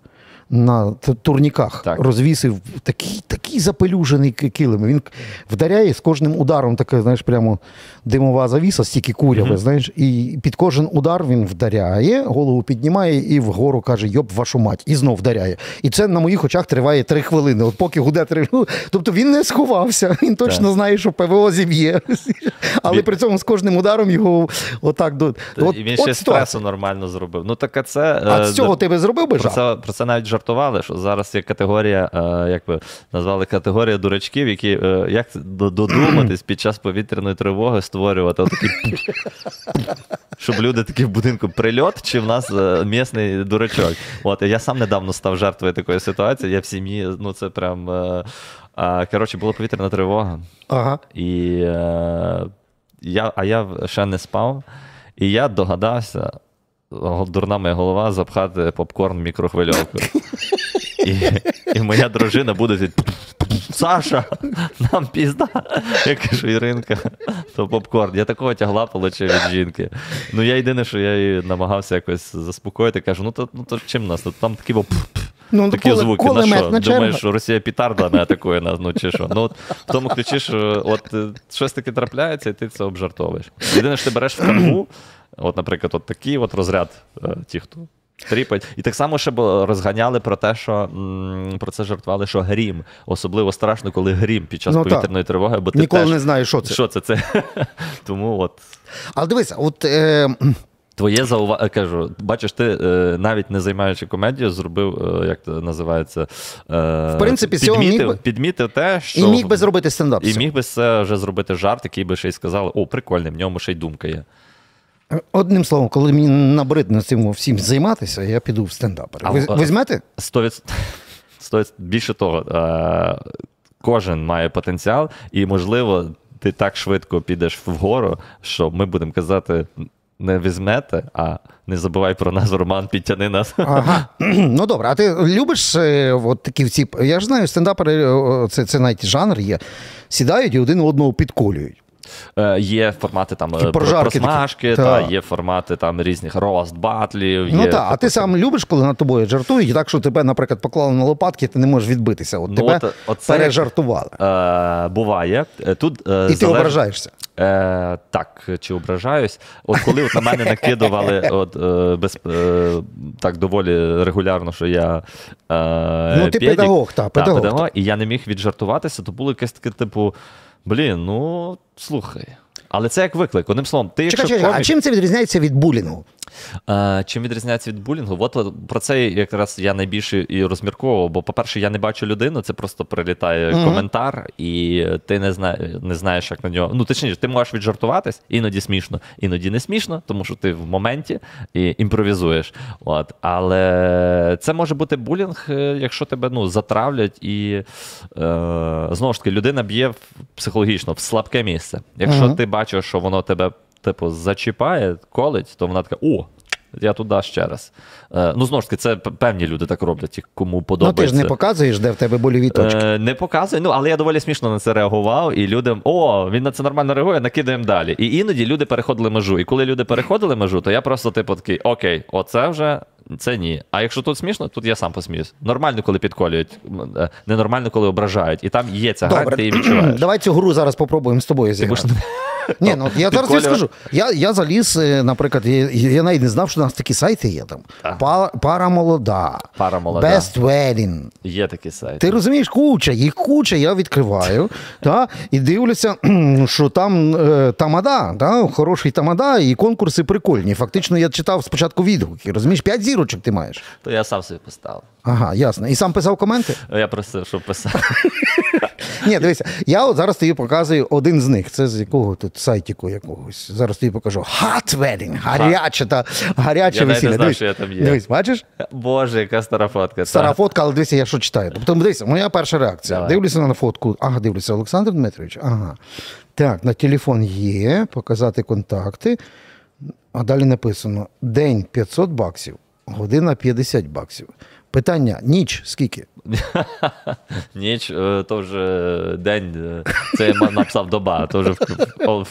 на турніках Так. розвісив такий, такий запелюжений килим. Він вдаряє з кожним ударом, таке, знаєш, прямо димова завіса, стільки куряви, знаєш, і під кожен удар він вдаряє, голову піднімає і вгору каже: Йоп, вашу мать, і знов вдаряє. І це на моїх очах триває три хвилини. От поки гуде три. Ну, тобто він не сховався, він точно Так. знає, що ПВО зіб'є. *laughs* Але Він- при цьому з кожним ударом його отак до. От, він от ще стресу нормально зробив. Ну так а це. А е, з цього ти би зробив би Про це, про це навіть жартували, що зараз є категорія, е, як би назвали категорія дурачків, які е, як додуматись під час повітряної тривоги створювати такі, щоб люди такі в будинку прильот, чи в нас е, місний дурачок. От я сам недавно став жертвою такої ситуації. Я в сім'ї, ну це прям. коротше, була повітряна тривога. Ага. І я, а я ще не спав, і я догадався, дурна моя голова, запхати попкорн в мікрохвильовку. І, і моя дружина буде Саша, нам пізда. Я кажу, Іринка, то попкорн. Я такого тягла получив від жінки. Ну, я єдине, що я її намагався якось заспокоїти. Кажу, ну то, ну, то чим нас? Тут там такі, бо, Ну, такі коли- звуки. коли на що? на. Думаєш, що Росія пітарда не атакує нас, ну чи що? Ну, от, в тому ключі, що от е, щось таке трапляється, і ти це обжартовуєш. Єдине, що ти береш в кангу, от, наприклад, от такий от розряд, е, ті, хто. Тріпать. І так само ще розганяли про те, що м, про це жартували, що грім. Особливо страшно, коли грім під час Ну, повітряної тривоги, бо ти Ніколи теж... не знаєш, що це. Що це? це? *laughs* Тому от Але дивися, от е, твоє зауваження, кажу, бачиш, ти е, навіть не займаючи комедію, зробив, е, як це називається, В принципі, підмітив, міг підмітив те, що і міг би зробити стендап. і міг би це вже зробити жарт, який би ще й сказали: о, прикольний, в ньому ще й думка є. Одним словом, коли мені набридне цим всім займатися, я піду в стендапер. А, Ви, візьмете? *laughs* Більше того, е, кожен має потенціал, і, можливо, ти так швидко підеш вгору, що ми будемо казати. Не візьмете, а не забувай про нас, Роман, підтяни нас. *laughs* Ага. *clears throat* Ну добре, а ти любиш е, от такі всі. Я ж знаю, стендапери, е, це, це навіть жанр є. Сідають і один одного підколюють. Е, Є формати там е, просмажки, Та. та, є формати там різних рост, батлів. Ну так, а ти сам любиш, коли над тобою жартують, так що тебе, наприклад, поклали на лопатки, ти не можеш відбитися. От Ну, тебе от- пережартували. Е, буває. Е, Тут, е, І ти залеж- ображаєшся. Е, так, чи ображаюсь? От коли от на мене накидували *laughs* от, е, без, е, так доволі регулярно, що я. Е, Ну, ти педагог, та, педагог, педагог, і я не міг віджартуватися, то було якесь таке, типу, блін, ну слухай. Але це як виклик. Одним словом, ти якщо Чекай, чекай, а чим це відрізняється від булінгу? Е, Чим відрізняється від булінгу? От про це якраз я найбільше і розмірковував. Бо, по-перше, я не бачу людину, це просто прилітає Мгм. коментар, і ти не, зна... не знаєш, як на нього. Ну, точніше, ти можеш віджартуватись, іноді смішно, іноді не смішно, тому що ти в моменті і імпровізуєш. От. Але це може бути булінг, е, якщо тебе ну, затравлять, і е, знову ж таки, людина б'є психологічно в слабке місце. Якщо Мгм. ти бачиш, що воно тебе типу, зачіпає, колить, то вона така: о, я туди ще раз. Е, ну, знову ж таки, це певні люди так роблять, кому Ну ти ж не показуєш, де в тебе больові точки. Е, не показує, ну але я доволі смішно на це реагував, і людям, о, він на це нормально реагує, накидаємо далі. І іноді люди переходили межу. І коли люди переходили межу, то я просто, типу, такий, окей, оце вже Це ні. А якщо тут смішно, тут я сам посміюсь. Нормально, коли підколюють, е, ненормально, коли ображають. І там є ця грань, ти її відчуваєш. *clears throat* Давай цю гру зараз попробуємо з тобою зіграти. Ні, ну я зараз тобі скажу. Я, я заліз, е, наприклад, я, я навіть не знав, що у нас такі сайти є там. Пара, пара молода, Пара молода. Best Wedding. Є такий сайт. Ти розумієш, куча, їх куча, я відкриваю *laughs* та, і дивлюся, що там е, тамада, та, хороший тамада, і конкурси прикольні. Фактично, я читав спочатку відгуки. Розумієш, п'ять зірочок ти маєш. То я сам собі поставив. Ага, ясно. І сам писав коменти? Я просив, щоб писав. *laughs* Ні, дивися, я от зараз тобі показую один з них. Це з якого тут сайтіку якогось. Зараз тобі покажу. Hot wedding, гаряче та гаряче Я весілля. не знав, що я там є. Дивись, бачиш? Боже, яка стара фотка. Стара фотка, але дивися, я що читаю. Тобто, дивися, моя перша реакція. Давай. Дивлюся на фотку. Ага, дивлюся, Олександр Дмитрович. Ага. Так, на телефон є, показати контакти. А далі написано: день 500 баксів, година 50 баксів. Питання: ніч скільки? *laughs* Ніч, е, то вже день, е, це я написав доба, то вже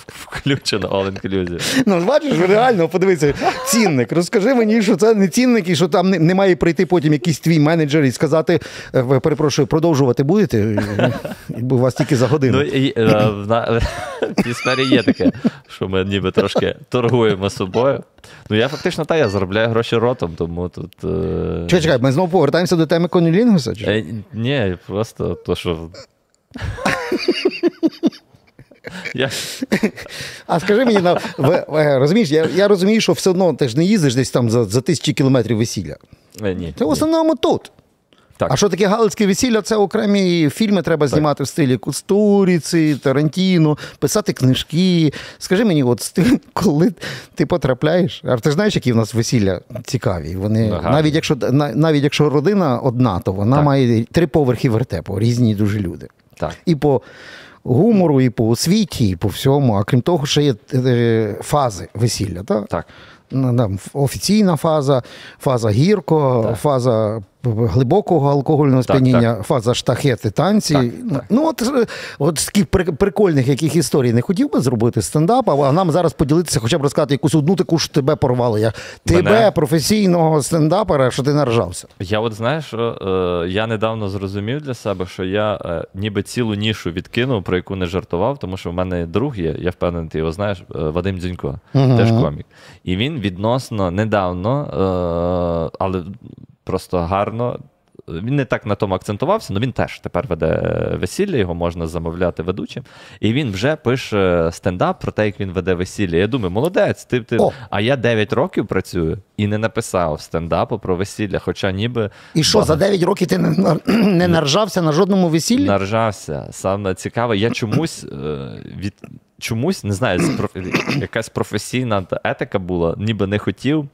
включено all inclusive. Ну, бачиш, реально, подивися, цінник. Розкажи мені, що це не цінник, і що там не, має прийти потім якийсь твій менеджер і сказати: е, перепрошую, продовжувати будете? Бо у вас тільки за годину. Ну, і, в, на, *laughs* в цій сфері є таке, що ми ніби трошки торгуємо собою. Ну, я фактично та я заробляю гроші ротом, тому тут. Е... Чекай, чекай, ми знову повертаємося до теми конілінгуса? Чи? Е, ні, просто то, що. Я, А скажи мені, на, в, в- розумієш, я, я розумію, що все одно ти ж не їздиш десь там за, за тисячі кілометрів весілля. е, ні, Це в основному тут. Так. А що таке галицьке весілля? Це окремі фільми треба знімати в стилі Кустуріці, Тарантіно, писати книжки. Скажи мені, от *laughs* коли ти потрапляєш, а ти ж знаєш, які в нас весілля цікаві. Вони Ага. навіть якщо навіть якщо родина одна, то вона Так. має три поверхи вертепу, різні дуже люди. Так. І по гумору, і по освіті, і по всьому. А крім того, ще є е, фази весілля. Так? Так. Ну, офіційна фаза, фаза гірко, Так. фаза глибокого алкогольного сп'яніння, фаза штахети, танці. Так, Ну, Ну, от, е, от з таких прикольних яких історій не хотів би зробити стендап, а нам зараз поділитися, хоча б розказати якусь одну таку, що тебе порвало. Я, тебе, Мене? професійного стендапера, що ти наражався. Я от знаєш, що е, я недавно зрозумів для себе, що я е, ніби цілу нішу відкинув, про яку не жартував, тому що в мене друг є, я впевнений, ти його знаєш, Вадим Дзюнько, Мгм. теж комік. І він відносно недавно, але просто гарно. Він не так на тому акцентувався, але він теж тепер веде весілля, його можна замовляти ведучим. І він вже пише стендап про те, як він веде весілля. Я думаю, молодець, ти, ти... О. а я 9 років працюю і не написав стендапу про весілля, хоча ніби І що, за 9 років ти не, *clears throat* не наржався на жодному весіллі? наржався. Саме цікаве, я чомусь *clears throat* е, від чомусь не знаю, якась професійна етика була, ніби не хотів.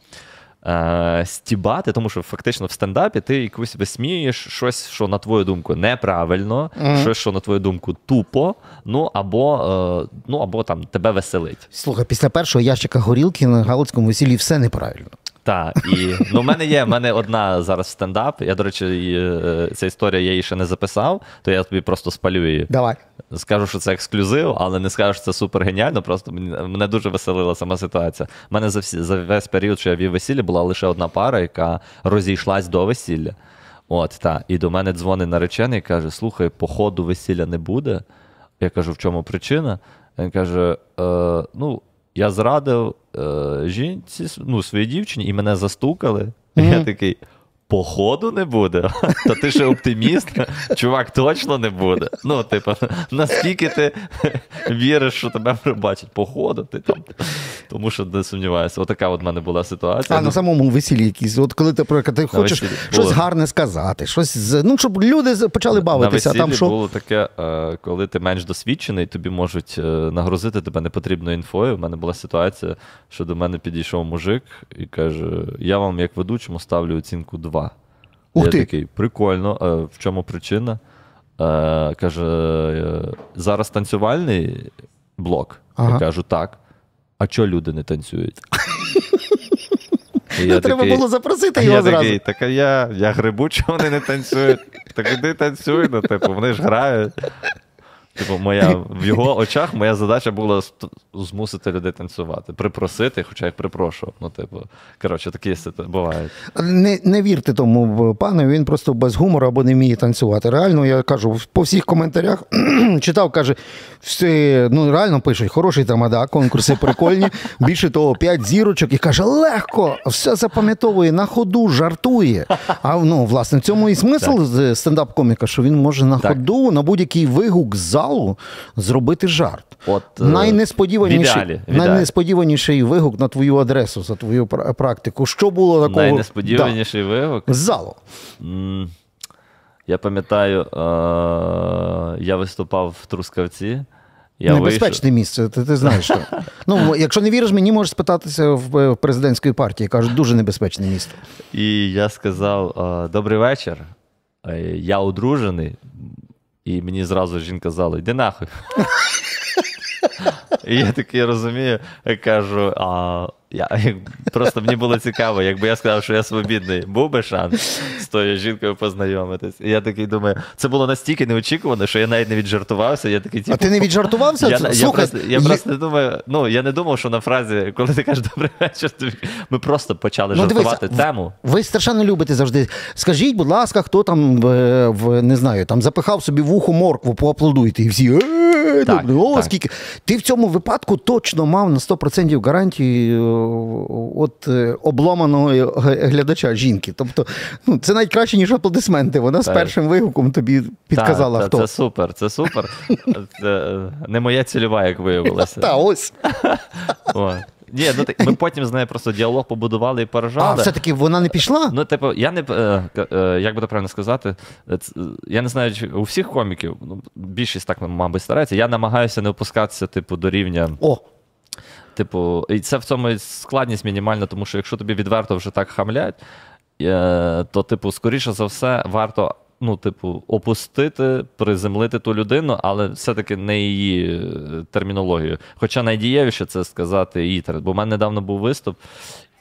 Е, Стібати, тому що фактично в стендапі ти якусь висмієш щось, що на твою думку неправильно, Мгм. щось, що на твою думку тупо, ну або, е, ну або там тебе веселить. Слухай, після першого ящика горілки на галицькому весіллі все неправильно. Так, і ну, в мене є в мене одна зараз стендап. Я, до речі, і, е, ця історія я її ще не записав, то я тобі просто спалю її. Давай. Скажу, що це ексклюзив, але не скажу, що це супер геніально. Просто мені, мене дуже веселила сама ситуація. У мене за, всі, за весь період, що я вів весілля, була лише одна пара, яка розійшлась до весілля. От, та. І до мене дзвонить наречений і каже: слухай, по ходу весілля не буде. Я кажу, в чому причина? Він каже: е, ну, я зрадив е, жінці, ну, своїй дівчині, і мене застукали. І я такий. Походу не буде. Та ти ще оптиміст, чувак, точно не буде. Ну, типу, наскільки ти віриш, що тебе пробачать? Походу, ти там. Тому що не сумніваюся. Отака от в мене була ситуація. А на самому весіллі якісь, от коли ти, ти хочеш весіллі щось було. гарне сказати, щось ну, щоб люди почали бавитися, На там що. було таке, е, коли ти менш досвідчений, тобі можуть е, нагрузити тебе непотрібною інфою. У мене була ситуація, що до мене підійшов мужик і каже: Я вам, як ведучому, ставлю оцінку 2. Ух я ти. такий, прикольно, е, в чому причина? Е, Каже: е, зараз танцювальний блок. Ага. Я кажу, так. А чого люди не танцюють? *laughs* Я треба такий- було запросити його я зразу. такий, так а я, я грибу, чого вони не танцюють. Так іди танцюй, ну, типу, вони ж грають. Типу, моя, в його очах моя задача була змусити людей танцювати, припросити, хоча я їх припрошував. Ну, типу, коротше, такі бувають. Не, не вірте тому пану, він просто без гумору або не вміє танцювати. Реально, я кажу, по всіх коментарях *clears throat* читав, каже, все, ну реально пишуть, хороший тамада, конкурси прикольні. Більше того, п'ять зірочок і каже, легко, все запам'ятовує на ходу, жартує. А ну, власне, в цьому і смисл стендап-коміка, що він може на Так. ходу, на будь-який вигук з залу зробити жарт. От, е, Найнесподіваніший, в ідеалі, в ідеалі. найнесподіваніший вигук на твою адресу за твою практику. Що було такого? Найнесподіваніший вигук. З залу. Я пам'ятаю, е- я виступав в Трускавці. Я Небезпечне місце, ти, ти знаєш. Що. *laughs* Ну, якщо не віриш, мені можеш спитатися в е, президентської партії. Кажуть, дуже небезпечне місто. І я сказав: добрий вечір. Я одружений. І мені зразу жінка казала, йди нахуй. *laughs* І я такий розумію, я кажу, а я, просто мені було цікаво, якби я сказав, що я свобідний, був би шанс з тою жінкою познайомитись. І я такий думаю, це було настільки неочікувано, що я навіть не віджартувався. Я такий, А типу, ти не віджартувався? я, я, Слухай, просто, я є- просто не думаю, ну я не думав, що на фразі, коли ти кажеш добрий вечір, ми просто почали Ну, дивися, жартувати тему. Ви страшенно любите завжди. Скажіть, будь ласка, хто там е, в не знаю, там запихав собі в ухо моркву, поаплодуйте, і всі. «Е, Так, добре, О, так. скільки. Ти в цьому випадку точно мав на 100% гарантії е, от е, обломаного глядача жінки. Тобто, ну, це навіть краще, ніж аплодисменти. Вона з першим вигуком тобі підказала, та, хто. Це супер, це супер. *laughs* Е, не моя цільова, як виявилося. Та ось. *laughs* Ні, ну так ми потім з нею просто діалог побудували і А, все-таки вона не пішла? Ну, типу, я не е, е, як би то правильно сказати, е, ц- я не знаю, чи у всіх коміків, ну, більшість так, мабуть, старається. Я намагаюся не опускатися, типу, до рівня. О, Типу, і це в цьому і складність мінімальна, тому що якщо тобі відверто вже так хамлять, е, то, типу, скоріше за все, варто. Ну, типу, опустити, приземлити ту людину, але все-таки не її е, термінологію. Хоча найдієвіше це сказати її. Бо в мене недавно був виступ,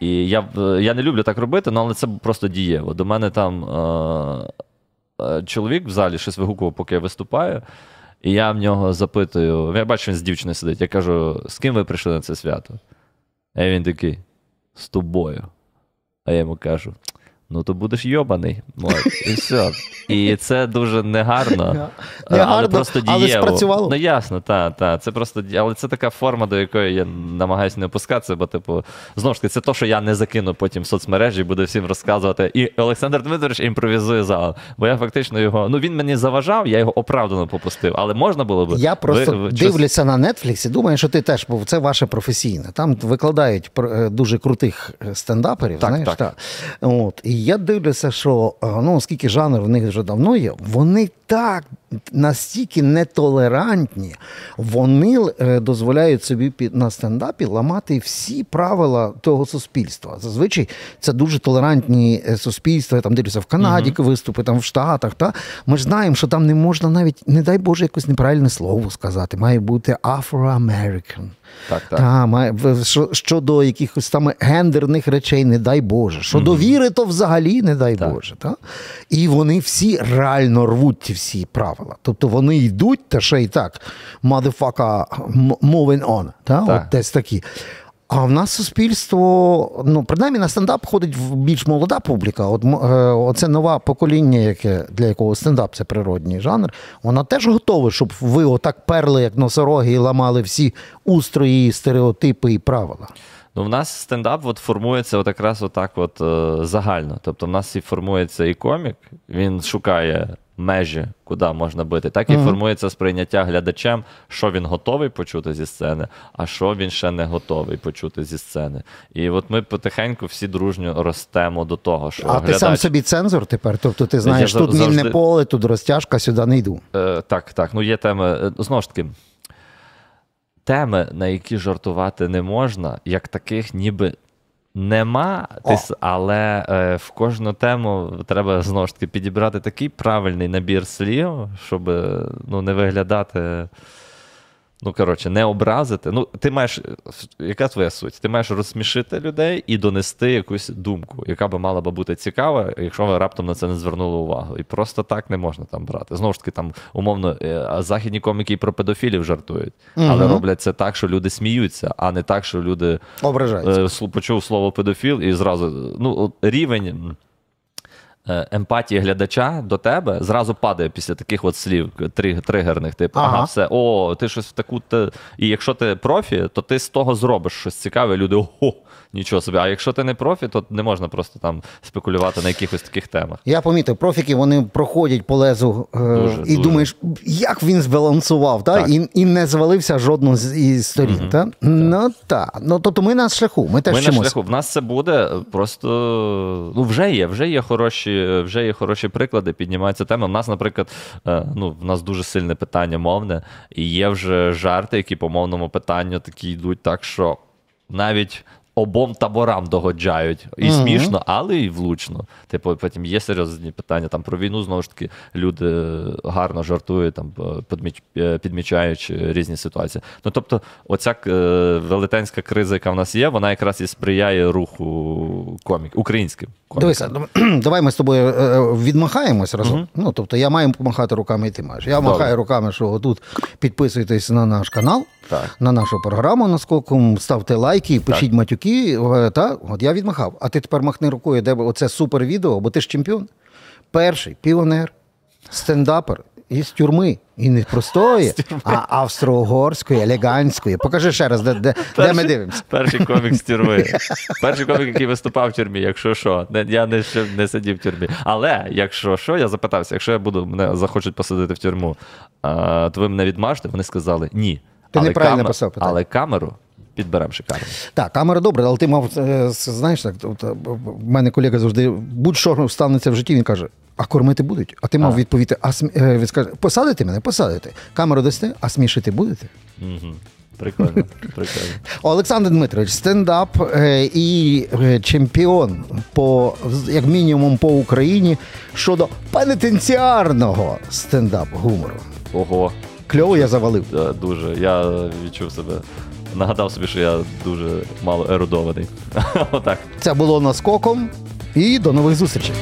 і я, е, я не люблю так робити, ну, але це просто дієво. До мене там е, е, чоловік в залі щось вигукував, поки я виступаю. І я в нього запитую: я бачу, він з дівчиною сидить. Я кажу, з ким ви прийшли на це свято? А він такий: з тобою. А я йому кажу: ну то будеш йобаний. От, і все. І це дуже негарно. але Негарно, просто але спрацювало. Ну ясно, так, так. Це просто але це така форма, до якої я намагаюся не опускатися, бо, типу, знову ж таки, це то, що я не закину потім в соцмережі і буду всім розказувати. І Олександр Дмитрович імпровізує зал. Бо я фактично його. Ну він мені заважав, я його оправдано попустив. Але можна було б. Я просто ви- ви- дивлюся на Netflix і думаю, що ти теж, бо це ваше професійне. Там викладають е, дуже крутих е, стендаперів. Так, знаєш, так. Та. От. І я дивлюся, що е, ну, оскільки жанр в них вже давно є, вони так настільки нетолерантні, вони е, дозволяють собі на стендапі ламати всі правила того суспільства. Зазвичай це дуже толерантні е, суспільства. Я там дивлюся в Канаді виступи, там в Штатах. Та? Ми ж знаємо, що там не можна навіть, не дай Боже, якось неправильне слово сказати. Має бути Afro-American. Так, так. Та, має, що, щодо якихось там гендерних речей, не дай Боже. Щодо віри, то взагалі не дай Так. Боже. Та? І вони всі реально рвуть ці всі правила. Тобто вони йдуть, та ще й так, motherfucker, moving on. Та? Так. От десь такі. А в нас суспільство, ну, принаймні на стендап ходить в більш молода публіка. От е, оце нове покоління, яке, для якого стендап це природній жанр, воно теж готове, щоб ви отак перли, як носороги, і ламали всі устрої, стереотипи і правила. Ну, в нас стендап от формується от якраз отак от, е, загально. Тобто, в нас і формується і комік, він шукає межі, куди можна бити, так і формується сприйняття глядачем, що він готовий почути зі сцени, а що він ще не готовий почути зі сцени. І от ми потихеньку всі дружньо ростемо до того, що А глядач... ти сам собі цензор тепер? Тобто ти знаєш, Я тут зав- мінне поле, тут розтяжка, сюди не йду. Е, так, так. Ну, є теми. е, Знову ж таки, теми, на які жартувати не можна, як таких ніби нема. О. але е, в кожну тему треба знову ж таки підібрати такий правильний набір слів, щоб е, ну, не виглядати. Ну, коротше, не образити. Ну, ти маєш. Яка твоя суть? Ти маєш розсмішити людей і донести якусь думку, яка би мала би бути цікава, якщо ви раптом на це не звернули увагу. І просто так не можна там брати. Знову ж таки, там умовно, е, західні коміки і про педофілів жартують, але роблять це так, що люди сміються, а не так, що люди Ображаються. е, почув слово педофіл і зразу ну, рівень. Е, Емпатії глядача до тебе зразу падає після таких от слів триг- тригерних, типу, ага. Ага. все, о, ти щось в таку. Те... І якщо ти профі, то ти з того зробиш щось цікаве, люди ого, нічого собі. А якщо ти не профі, то не можна просто там спекулювати на якихось таких темах. Я помітив, профіки вони проходять по лезу е, Дуже, і дуже. думаєш, як він збалансував, та? Так. І, і не звалився жодну з із сторін. Та? Ну так. Ну тобто ми на шляху, ми теж Ми на шляху. В нас це буде просто. Ну, вже є, вже є хороші, вже є хороші приклади, піднімається тема. У нас, наприклад, е, ну, в нас дуже сильне питання мовне, і є вже жарти, які по мовному питанню такі йдуть так, що навіть. Обом таборам догоджають. І Мгм. смішно, але і влучно. Типу, потім є серйозні питання там про війну, знову ж таки, люди гарно жартують, там, е, підміч- е, підмічаючи різні ситуації. Ну, тобто, оця е, велетенська криза, яка в нас є, вона якраз і сприяє руху комік, українським. Дивися, *clears throat* давай ми з тобою відмахаємось разом. Ну, тобто я маю помахати руками, і ти маєш. Я Добре. махаю руками, що отут підписуйтесь на наш канал, Так. на нашу програму наскоком, ставте лайки, пишіть матюки. е, Та, от я відмахав. А ти тепер махни рукою, де оце супер відео, бо ти ж чемпіон. Перший піонер, стендапер із тюрми. І не простої, *laughs* а австро-угорської, елегантської. Покажи ще раз, де, де, де ми дивимося. Перший комік з тюрми. *laughs* Перший комік, який виступав в тюрмі, якщо що. Не, я не, не сидів в тюрмі. Але якщо що, я запитався, якщо я буду, мене захочуть посадити в тюрму, а, то ви мене відмажете? Вони сказали ні. Ти але неправильно камер- поставив питання. Але камеру підберемо шикарно. Так, камера добре, але ти мав, е, знаєш, так, е, в мене колега завжди, будь-що станеться в житті, він каже, а кормити будуть? А ти мав А. відповісти, а смі... е, він скаже, посадите мене, посадите. Камеру дасте, а смішити будете? Угу. Прикольно, прикольно. *laughs* Олександр Дмитрович, стендап і чемпіон по як мінімум по Україні щодо пенітенціарного стендап гумору. Ого, Кльово я завалив. Да, дуже. Я відчув себе. Нагадав собі, що я дуже мало ерудований. *laughs* Отак. Це було наскоком. І до нових зустрічей.